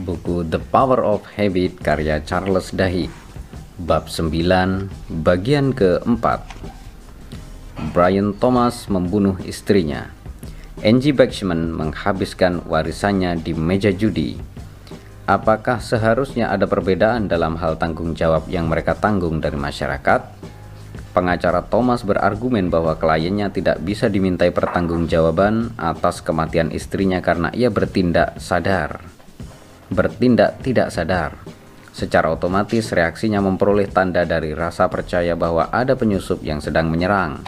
Buku The Power of Habit karya Charles Dahy Bab 9 Bagian keempat Brian Thomas membunuh istrinya Angie Baxman menghabiskan warisannya di meja judi Apakah seharusnya ada perbedaan dalam hal tanggung jawab yang mereka tanggung dari masyarakat? Pengacara Thomas berargumen bahwa kliennya tidak bisa dimintai pertanggungjawaban atas kematian istrinya karena ia bertindak sadar. Bertindak tidak sadar. Secara otomatis reaksinya memperoleh tanda dari rasa percaya bahwa ada penyusup yang sedang menyerang.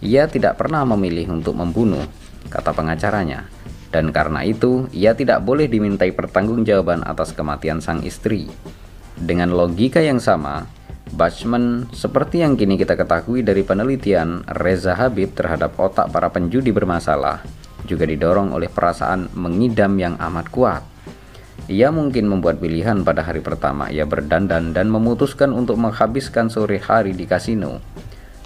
Ia tidak pernah memilih untuk membunuh, kata pengacaranya. Dan karena itu, ia tidak boleh dimintai pertanggungjawaban atas kematian sang istri. Dengan logika yang sama, Bachman, seperti yang kini kita ketahui dari penelitian Reza Habib terhadap otak para penjudi bermasalah, juga didorong oleh perasaan mengidam yang amat kuat. Ia mungkin membuat pilihan pada hari pertama ia berdandan dan memutuskan untuk menghabiskan sore hari di kasino,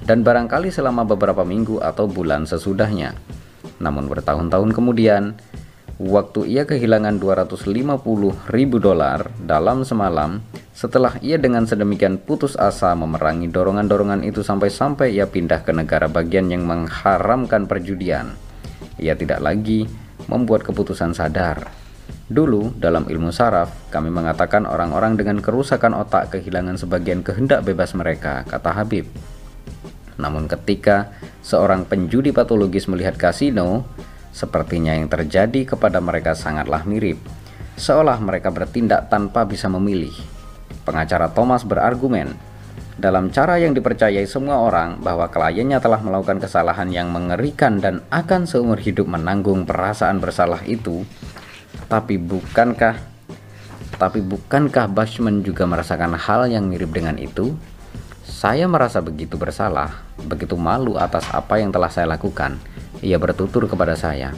dan barangkali selama beberapa minggu atau bulan sesudahnya. Namun bertahun-tahun kemudian, waktu ia kehilangan 250 ribu dolar dalam semalam, setelah ia dengan sedemikian putus asa memerangi dorongan-dorongan itu sampai-sampai ia pindah ke negara bagian yang mengharamkan perjudian. Ia tidak lagi membuat keputusan sadar. Dulu, dalam ilmu saraf, kami mengatakan orang-orang dengan kerusakan otak kehilangan sebagian kehendak bebas mereka, kata Habib. Namun ketika seorang penjudi patologis melihat kasino, sepertinya yang terjadi kepada mereka sangatlah mirip. Seolah mereka bertindak tanpa bisa memilih Pengacara Thomas berargumen, dalam cara yang dipercayai semua orang bahwa kliennya telah melakukan kesalahan yang mengerikan dan akan seumur hidup menanggung perasaan bersalah itu, tapi bukankah tapi bukankah Bashman juga merasakan hal yang mirip dengan itu? Saya merasa begitu bersalah, begitu malu atas apa yang telah saya lakukan. Ia bertutur kepada saya.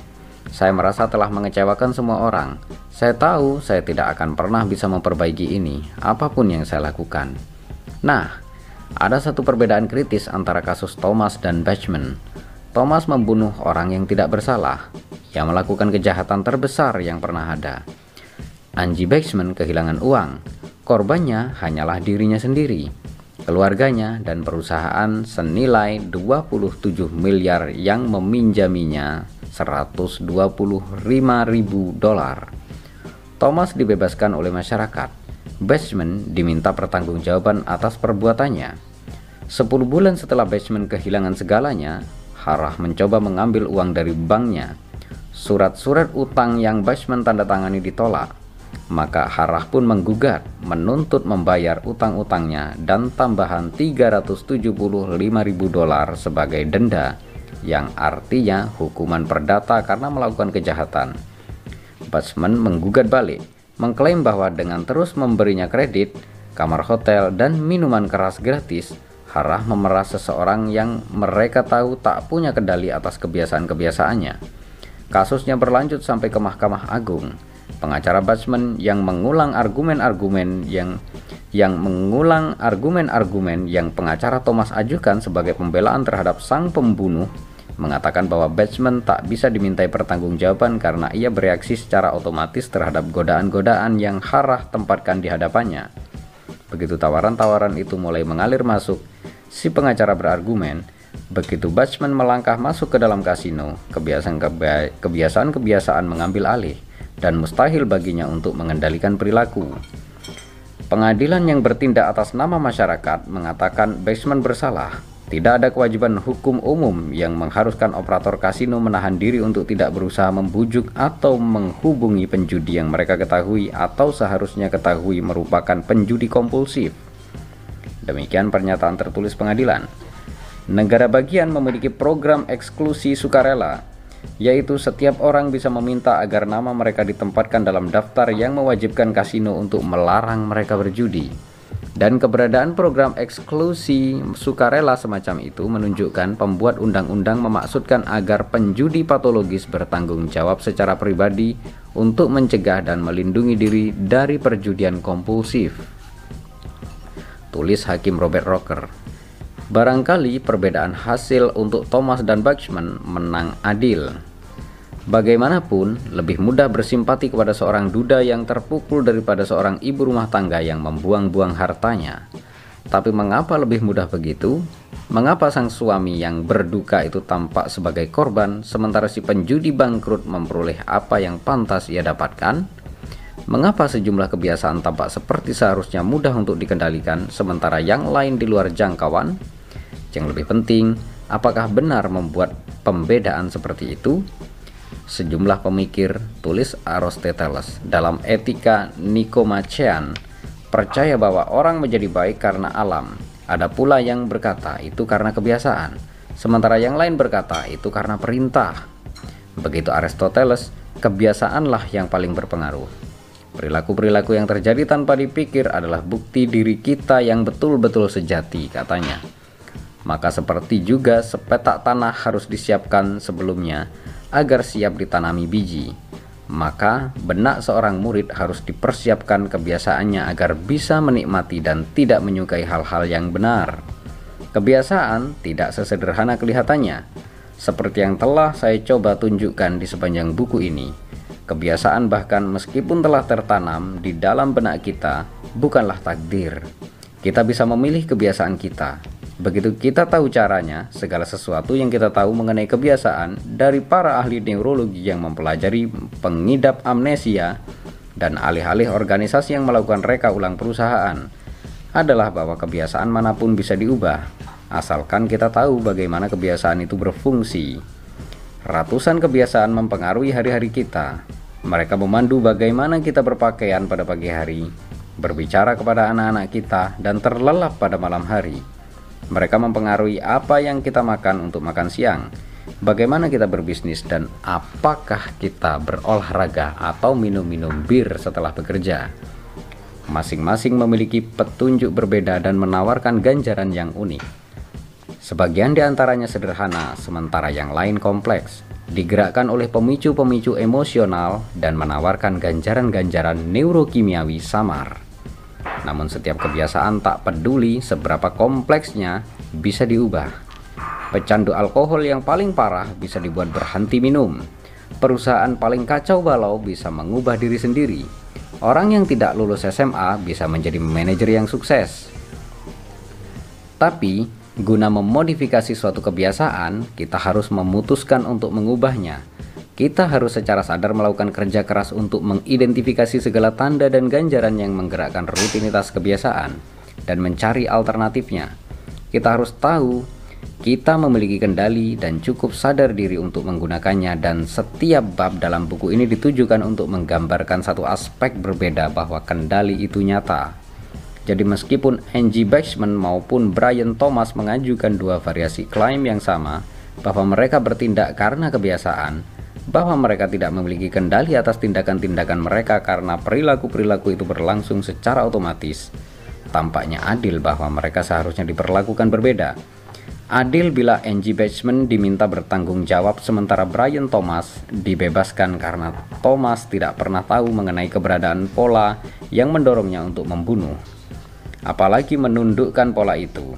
Saya merasa telah mengecewakan semua orang. Saya tahu saya tidak akan pernah bisa memperbaiki ini, apa pun yang saya lakukan. Nah, ada satu perbedaan kritis antara kasus Thomas dan Batchman. Thomas membunuh orang yang tidak bersalah. Ia melakukan kejahatan terbesar yang pernah ada. Angie Baxman kehilangan uang. Korbannya hanyalah dirinya sendiri, keluarganya, dan perusahaan senilai 27 miliar yang meminjaminya 125.000 dolar. Thomas dibebaskan oleh masyarakat. Bashman diminta pertanggungjawaban atas perbuatannya. Sepuluh bulan setelah Bashman kehilangan segalanya, Harah mencoba mengambil uang dari banknya. Surat-surat utang yang Bashman tanda tangani ditolak. Maka Harah pun menggugat, menuntut membayar utang-utangnya dan tambahan 375.000 dolar sebagai denda yang artinya hukuman perdata karena melakukan kejahatan. Batsman menggugat balik, mengklaim bahwa dengan terus memberinya kredit, kamar hotel, dan minuman keras gratis, Harah memeras seseorang yang mereka tahu tak punya kendali atas kebiasaan-kebiasaannya. Kasusnya berlanjut sampai ke Mahkamah Agung. Pengacara Batsman yang mengulang argumen-argumen yang yang mengulang argumen-argumen yang pengacara Thomas ajukan sebagai pembelaan terhadap sang pembunuh mengatakan bahwa batsman tak bisa dimintai pertanggungjawaban karena ia bereaksi secara otomatis terhadap godaan-godaan yang Harah tempatkan di hadapannya. Begitu tawaran-tawaran itu mulai mengalir masuk, si pengacara berargumen, begitu batsman melangkah masuk ke dalam kasino, kebiasaan-kebiasaan mengambil alih dan mustahil baginya untuk mengendalikan perilaku. Pengadilan yang bertindak atas nama masyarakat mengatakan batsman bersalah tidak ada kewajiban hukum umum yang mengharuskan operator kasino menahan diri untuk tidak berusaha membujuk atau menghubungi penjudi yang mereka ketahui atau seharusnya ketahui merupakan penjudi kompulsif. Demikian pernyataan tertulis pengadilan. Negara bagian memiliki program eksklusi sukarela, yaitu setiap orang bisa meminta agar nama mereka ditempatkan dalam daftar yang mewajibkan kasino untuk melarang mereka berjudi. Dan keberadaan program eksklusi sukarela semacam itu menunjukkan pembuat undang-undang memaksudkan agar penjudi patologis bertanggung jawab secara pribadi untuk mencegah dan melindungi diri dari perjudian kompulsif. Tulis Hakim Robert Rocker. Barangkali perbedaan hasil untuk Thomas dan Bachman menang adil. Bagaimanapun, lebih mudah bersimpati kepada seorang duda yang terpukul daripada seorang ibu rumah tangga yang membuang-buang hartanya. Tapi mengapa lebih mudah begitu? Mengapa sang suami yang berduka itu tampak sebagai korban, sementara si penjudi bangkrut memperoleh apa yang pantas ia dapatkan? Mengapa sejumlah kebiasaan tampak seperti seharusnya mudah untuk dikendalikan, sementara yang lain di luar jangkauan? Yang lebih penting, apakah benar membuat pembedaan seperti itu? Sejumlah pemikir, tulis Aristoteles dalam Etika Nikomachean, percaya bahwa orang menjadi baik karena alam. Ada pula yang berkata itu karena kebiasaan, sementara yang lain berkata itu karena perintah. Begitu Aristoteles, kebiasaanlah yang paling berpengaruh. Perilaku-perilaku yang terjadi tanpa dipikir adalah bukti diri kita yang betul-betul sejati, katanya. Maka seperti juga sepetak tanah harus disiapkan sebelumnya agar siap ditanami biji. Maka benak seorang murid harus dipersiapkan kebiasaannya agar bisa menikmati dan tidak menyukai hal-hal yang benar. Kebiasaan tidak sesederhana kelihatannya, seperti yang telah saya coba tunjukkan di sepanjang buku ini. Kebiasaan bahkan meskipun telah tertanam di dalam benak kita, bukanlah takdir. Kita bisa memilih kebiasaan kita, Begitu kita tahu caranya, segala sesuatu yang kita tahu mengenai kebiasaan dari para ahli neurologi yang mempelajari pengidap amnesia dan alih-alih organisasi yang melakukan reka ulang perusahaan adalah bahwa kebiasaan mana pun bisa diubah, asalkan kita tahu bagaimana kebiasaan itu berfungsi. Ratusan kebiasaan mempengaruhi hari-hari kita. Mereka memandu bagaimana kita berpakaian pada pagi hari, berbicara kepada anak-anak kita, dan terlelap pada malam hari. Mereka mempengaruhi apa yang kita makan untuk makan siang, bagaimana kita berbisnis, dan apakah kita berolahraga atau minum-minum bir setelah bekerja. Masing-masing memiliki petunjuk berbeda dan menawarkan ganjaran yang unik. Sebagian di antaranya sederhana, sementara yang lain kompleks, digerakkan oleh pemicu-pemicu emosional dan menawarkan ganjaran-ganjaran neurokimiawi samar. Namun setiap kebiasaan tak peduli seberapa kompleksnya bisa diubah. Pecandu alkohol yang paling parah bisa dibuat berhenti minum. Perusahaan paling kacau balau bisa mengubah diri sendiri. Orang yang tidak lulus SMA bisa menjadi manajer yang sukses. Tapi, guna memodifikasi suatu kebiasaan, kita harus memutuskan untuk mengubahnya kita harus secara sadar melakukan kerja keras untuk mengidentifikasi segala tanda dan ganjaran yang menggerakkan rutinitas kebiasaan dan mencari alternatifnya. Kita harus tahu kita memiliki kendali dan cukup sadar diri untuk menggunakannya dan setiap bab dalam buku ini ditujukan untuk menggambarkan satu aspek berbeda bahwa kendali itu nyata. Jadi meskipun Angie Baxman maupun Brian Thomas mengajukan dua variasi klaim yang sama bahwa mereka bertindak karena kebiasaan, bahwa mereka tidak memiliki kendali atas tindakan-tindakan mereka karena perilaku-perilaku itu berlangsung secara otomatis. Tampaknya adil bahwa mereka seharusnya diperlakukan berbeda. Adil bila Angie Batchman diminta bertanggung jawab sementara Brian Thomas dibebaskan karena Thomas tidak pernah tahu mengenai keberadaan pola yang mendorongnya untuk membunuh. Apalagi menundukkan pola itu.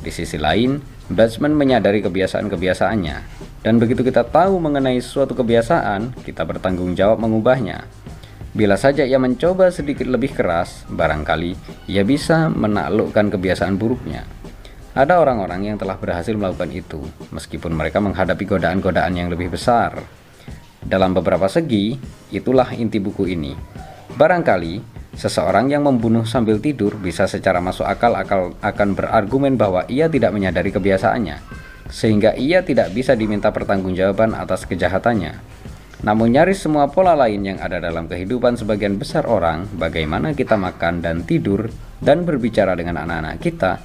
Di sisi lain, Batchman menyadari kebiasaan-kebiasaannya dan begitu kita tahu mengenai suatu kebiasaan, kita bertanggung jawab mengubahnya. Bila saja ia mencoba sedikit lebih keras, barangkali ia bisa menaklukkan kebiasaan buruknya. Ada orang-orang yang telah berhasil melakukan itu, meskipun mereka menghadapi godaan-godaan yang lebih besar. Dalam beberapa segi, itulah inti buku ini. Barangkali seseorang yang membunuh sambil tidur bisa secara masuk akal akan berargumen bahwa ia tidak menyadari kebiasaannya sehingga ia tidak bisa diminta pertanggungjawaban atas kejahatannya. Namun nyaris semua pola lain yang ada dalam kehidupan sebagian besar orang, bagaimana kita makan dan tidur dan berbicara dengan anak-anak kita,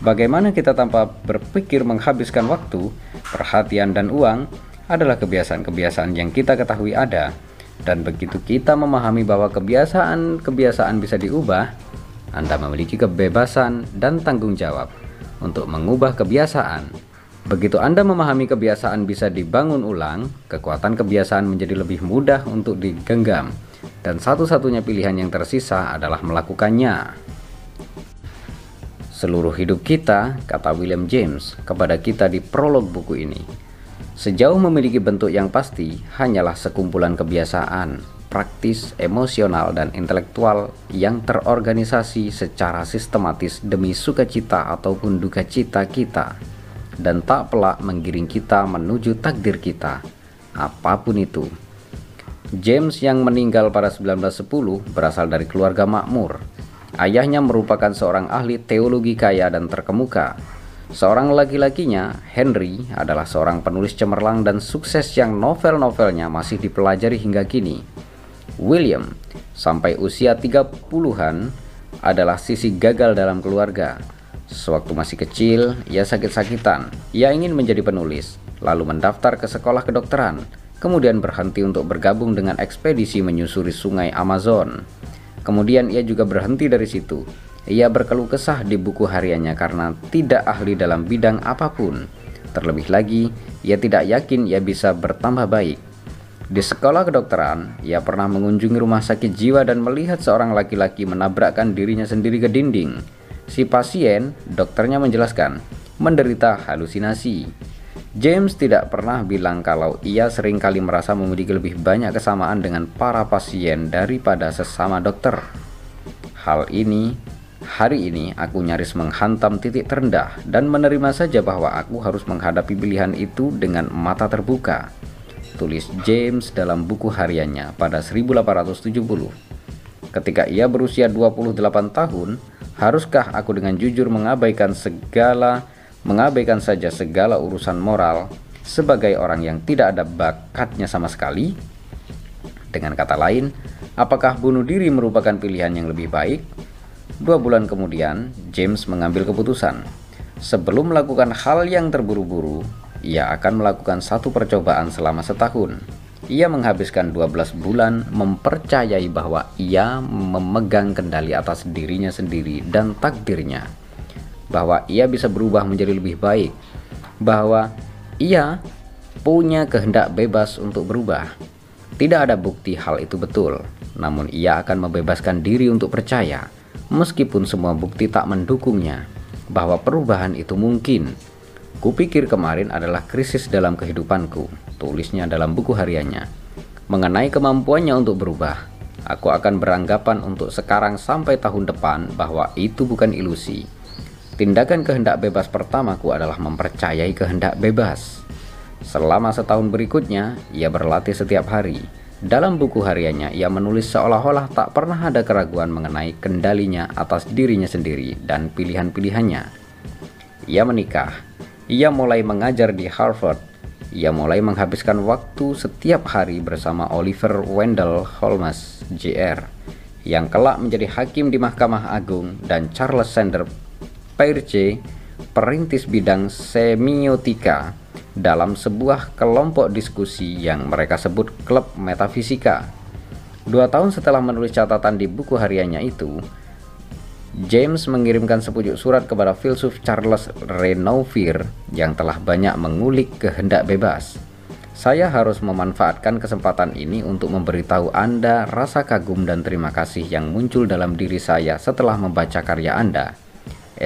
bagaimana kita tanpa berpikir menghabiskan waktu, perhatian dan uang adalah kebiasaan-kebiasaan yang kita ketahui ada. Dan begitu kita memahami bahwa kebiasaan-kebiasaan bisa diubah, Anda memiliki kebebasan dan tanggung jawab untuk mengubah kebiasaan Begitu Anda memahami kebiasaan bisa dibangun ulang, kekuatan kebiasaan menjadi lebih mudah untuk digenggam, dan satu-satunya pilihan yang tersisa adalah melakukannya. Seluruh hidup kita, kata William James kepada kita di prolog buku ini, Sejauh memiliki bentuk yang pasti, hanyalah sekumpulan kebiasaan, praktis, emosional, dan intelektual yang terorganisasi secara sistematis demi sukacita ataupun duka cita kita, dan tak pelak menggiring kita menuju takdir kita, apa pun itu. James yang meninggal pada 1910 berasal dari keluarga makmur. Ayahnya merupakan seorang ahli teologi kaya dan terkemuka. Seorang laki-lakinya, Henry, adalah seorang penulis cemerlang dan sukses yang novel-novelnya masih dipelajari hingga kini. William, sampai usia 30-an, adalah sisi gagal dalam keluarga. Sewaktu masih kecil, ia sakit-sakitan. Ia ingin menjadi penulis, lalu mendaftar ke sekolah kedokteran kemudian berhenti untuk bergabung dengan ekspedisi menyusuri sungai Amazon. Kemudian ia juga berhenti dari situ. Ia berkeluh kesah di buku hariannya karena tidak ahli dalam bidang apa pun. Terlebih lagi, ia tidak yakin ia bisa bertambah baik. Di sekolah kedokteran, ia pernah mengunjungi rumah sakit jiwa dan melihat seorang laki-laki menabrakkan dirinya sendiri ke dinding. Si pasien, dokternya menjelaskan, menderita halusinasi. James tidak pernah bilang kalau ia sering kali merasa memiliki lebih banyak kesamaan dengan para pasien daripada sesama dokter. Hal ini, hari ini aku nyaris menghantam titik terendah dan menerima saja bahwa aku harus menghadapi pilihan itu dengan mata terbuka. Tulis James dalam buku hariannya pada 1870. Ketika ia berusia 28 tahun, haruskah aku dengan jujur mengabaikan segala mengabaikan saja segala urusan moral sebagai orang yang tidak ada bakatnya sama sekali? Dengan kata lain, apakah bunuh diri merupakan pilihan yang lebih baik? Dua bulan kemudian, James mengambil keputusan. Sebelum melakukan hal yang terburu-buru, ia akan melakukan satu percobaan selama setahun. Ia menghabiskan 12 bulan mempercayai bahwa ia memegang kendali atas dirinya sendiri dan takdirnya bahwa ia bisa berubah menjadi lebih baik, bahwa ia punya kehendak bebas untuk berubah. Tidak ada bukti hal itu betul, namun ia akan membebaskan diri untuk percaya, meskipun semua bukti tak mendukungnya, bahwa perubahan itu mungkin. Kupikir kemarin adalah krisis dalam kehidupanku, tulisnya dalam buku hariannya. Mengenai kemampuannya untuk berubah, aku akan beranggapan untuk sekarang sampai tahun depan bahwa itu bukan ilusi Tindakan kehendak bebas pertamaku adalah mempercayai kehendak bebas. Selama setahun berikutnya, ia berlatih setiap hari. Dalam buku hariannya, ia menulis seolah-olah tak pernah ada keraguan mengenai kendalinya atas dirinya sendiri dan pilihan-pilihannya. Ia menikah. Ia mulai mengajar di Harvard. Ia mulai menghabiskan waktu setiap hari bersama Oliver Wendell Holmes, Jr., yang kelak menjadi hakim di Mahkamah Agung, dan Charles Sanders PRC perintis bidang semiotika dalam sebuah kelompok diskusi yang mereka sebut klub metafisika. Dua tahun setelah menulis catatan di buku hariannya itu, James mengirimkan sepucuk surat kepada filsuf Charles Renovier yang telah banyak mengulik kehendak bebas. Saya harus memanfaatkan kesempatan ini untuk memberitahu Anda rasa kagum dan terima kasih yang muncul dalam diri saya setelah membaca karya Anda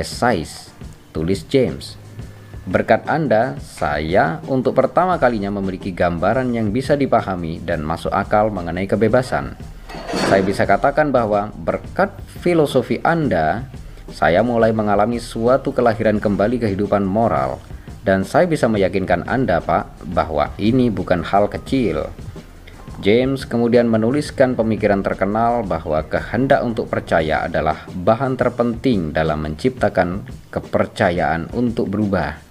size, tulis James. Berkat Anda, saya untuk pertama kalinya memiliki gambaran yang bisa dipahami dan masuk akal mengenai kebebasan. Saya bisa katakan bahwa berkat filosofi Anda, saya mulai mengalami suatu kelahiran kembali kehidupan moral, dan saya bisa meyakinkan Anda, Pak, bahwa ini bukan hal kecil. James kemudian menuliskan pemikiran terkenal bahwa kehendak untuk percaya adalah bahan terpenting dalam menciptakan kepercayaan untuk berubah,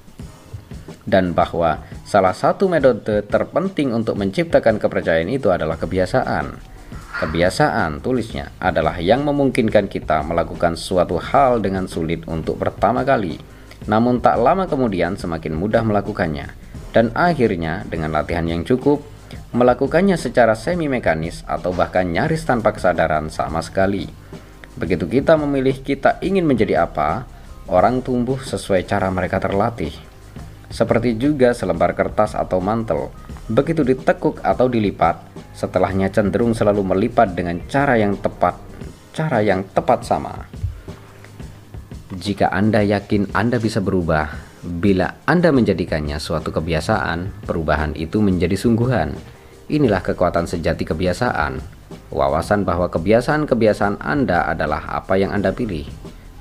dan bahwa salah satu metode terpenting untuk menciptakan kepercayaan itu adalah kebiasaan. Kebiasaan, tulisnya, adalah yang memungkinkan kita melakukan suatu hal dengan sulit untuk pertama kali, namun tak lama kemudian semakin mudah melakukannya, dan akhirnya dengan latihan yang cukup melakukannya secara semi mekanis atau bahkan nyaris tanpa kesadaran sama sekali. Begitu kita memilih kita ingin menjadi apa, orang tumbuh sesuai cara mereka terlatih. Seperti juga selebar kertas atau mantel, begitu ditekuk atau dilipat, setelahnya cenderung selalu melipat dengan cara yang tepat, cara yang tepat sama. Jika Anda yakin Anda bisa berubah, bila Anda menjadikannya suatu kebiasaan, perubahan itu menjadi sungguhan. Inilah kekuatan sejati kebiasaan. Wawasan bahwa kebiasaan-kebiasaan Anda adalah apa yang Anda pilih.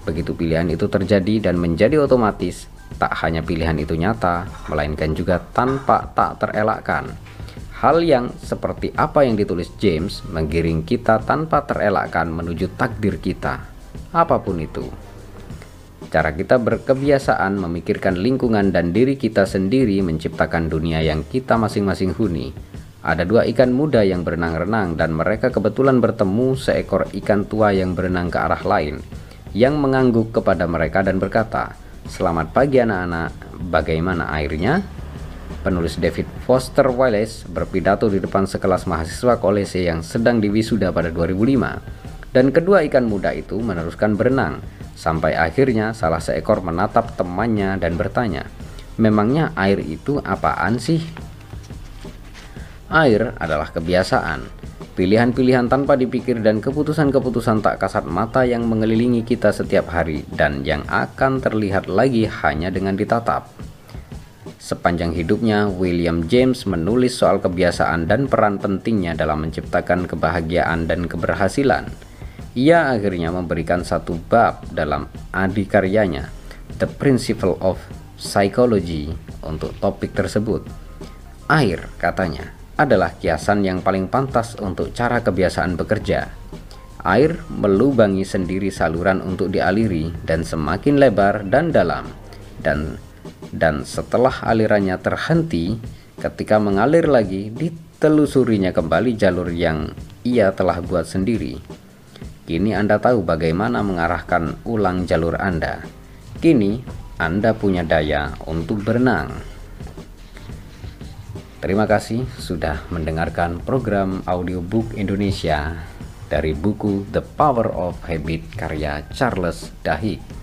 Begitu pilihan itu terjadi dan menjadi otomatis, tak hanya pilihan itu nyata, melainkan juga tanpa tak terelakkan. Hal yang seperti apa yang ditulis James menggiring kita tanpa terelakkan menuju takdir kita, apa pun itu. Cara kita berkebiasaan memikirkan lingkungan dan diri kita sendiri menciptakan dunia yang kita masing-masing huni. Ada dua ikan muda yang berenang-renang dan mereka kebetulan bertemu seekor ikan tua yang berenang ke arah lain yang mengangguk kepada mereka dan berkata, "Selamat pagi anak-anak, bagaimana airnya?" Penulis David Foster Wallace berpidato di depan sekelas mahasiswa kolese yang sedang diwisuda pada 2005 dan kedua ikan muda itu meneruskan berenang sampai akhirnya salah seekor menatap temannya dan bertanya, "Memangnya air itu apaan sih?" Air adalah kebiasaan, pilihan-pilihan tanpa dipikir dan keputusan-keputusan tak kasat mata yang mengelilingi kita setiap hari dan yang akan terlihat lagi hanya dengan ditatap. Sepanjang hidupnya, William James menulis soal kebiasaan dan peran pentingnya dalam menciptakan kebahagiaan dan keberhasilan. Ia akhirnya memberikan satu bab dalam adikaryanya, The Principle of Psychology, untuk topik tersebut. Air, katanya, adalah kiasan yang paling pantas untuk cara kebiasaan bekerja. Air melubangi sendiri saluran untuk dialiri dan semakin lebar dan dalam. Dan dan setelah alirannya terhenti, ketika mengalir lagi ditelusurinya kembali jalur yang ia telah buat sendiri. Kini Anda tahu bagaimana mengarahkan ulang jalur Anda. Kini Anda punya daya untuk berenang. Terima kasih sudah mendengarkan program audiobook Indonesia dari buku The Power of Habit karya Charles Duhigg.